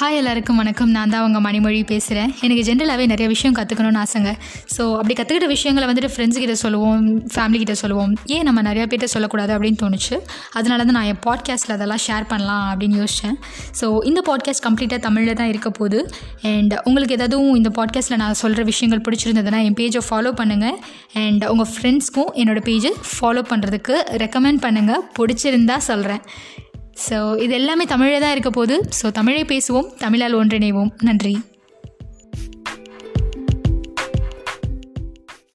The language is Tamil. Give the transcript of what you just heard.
ஹாய் எல்லாருக்கும் வணக்கம். நான் தான் உங்கள் மணிமொழி பேசுகிறேன் எனக்கு ஜென்ரலாகவே நிறைய விஷயம் கற்றுக்கணும்னு ஆசைங்க. ஸோ அப்படி கற்றுக்கிட்ட விஷயங்களை வந்துட்டு ஃப்ரெண்ட்ஸ் கிட்ட சொல்லுவோம் ஃபேமிலி கிட்ட சொல்லுவோம். ஏன் நம்ம நிறையா பேர்கிட்ட சொல்லக்கூடாது அப்படின்னு தோணுச்சு. அதனால தான் நான் என் பாட்காஸ்ட்டில் அதெல்லாம் ஷேர் பண்ணலாம் அப்படின்னு யோசித்தேன் ஸோ இந்த பாட்காஸ்ட் கம்ப்ளீட்டாக தமிழில் தான் இருக்க போகுது. அண்ட் உங்களுக்கு ஏதாவதும் இந்த பாட்காஸ்ட்டில் நான் சொல்கிற விஷயங்கள் பிடிச்சிருந்ததுன்னா என் பேஜை ஃபாலோ பண்ணுங்கள் அண்ட் உங்கள் ஃப்ரெண்ட்ஸ்க்கும் என்னோடய பேஜை ஃபாலோ பண்ணுறதுக்கு ரெக்கமெண்ட் பண்ணுங்கள் பிடிச்சிருந்தா சொல்கிறேன் ஸோ இது எல்லாமே தமிழில் தான் இருக்க போது ஸோ தமிழை பேசுவோம். தமிழால் ஒன்றிணைவோம். நன்றி.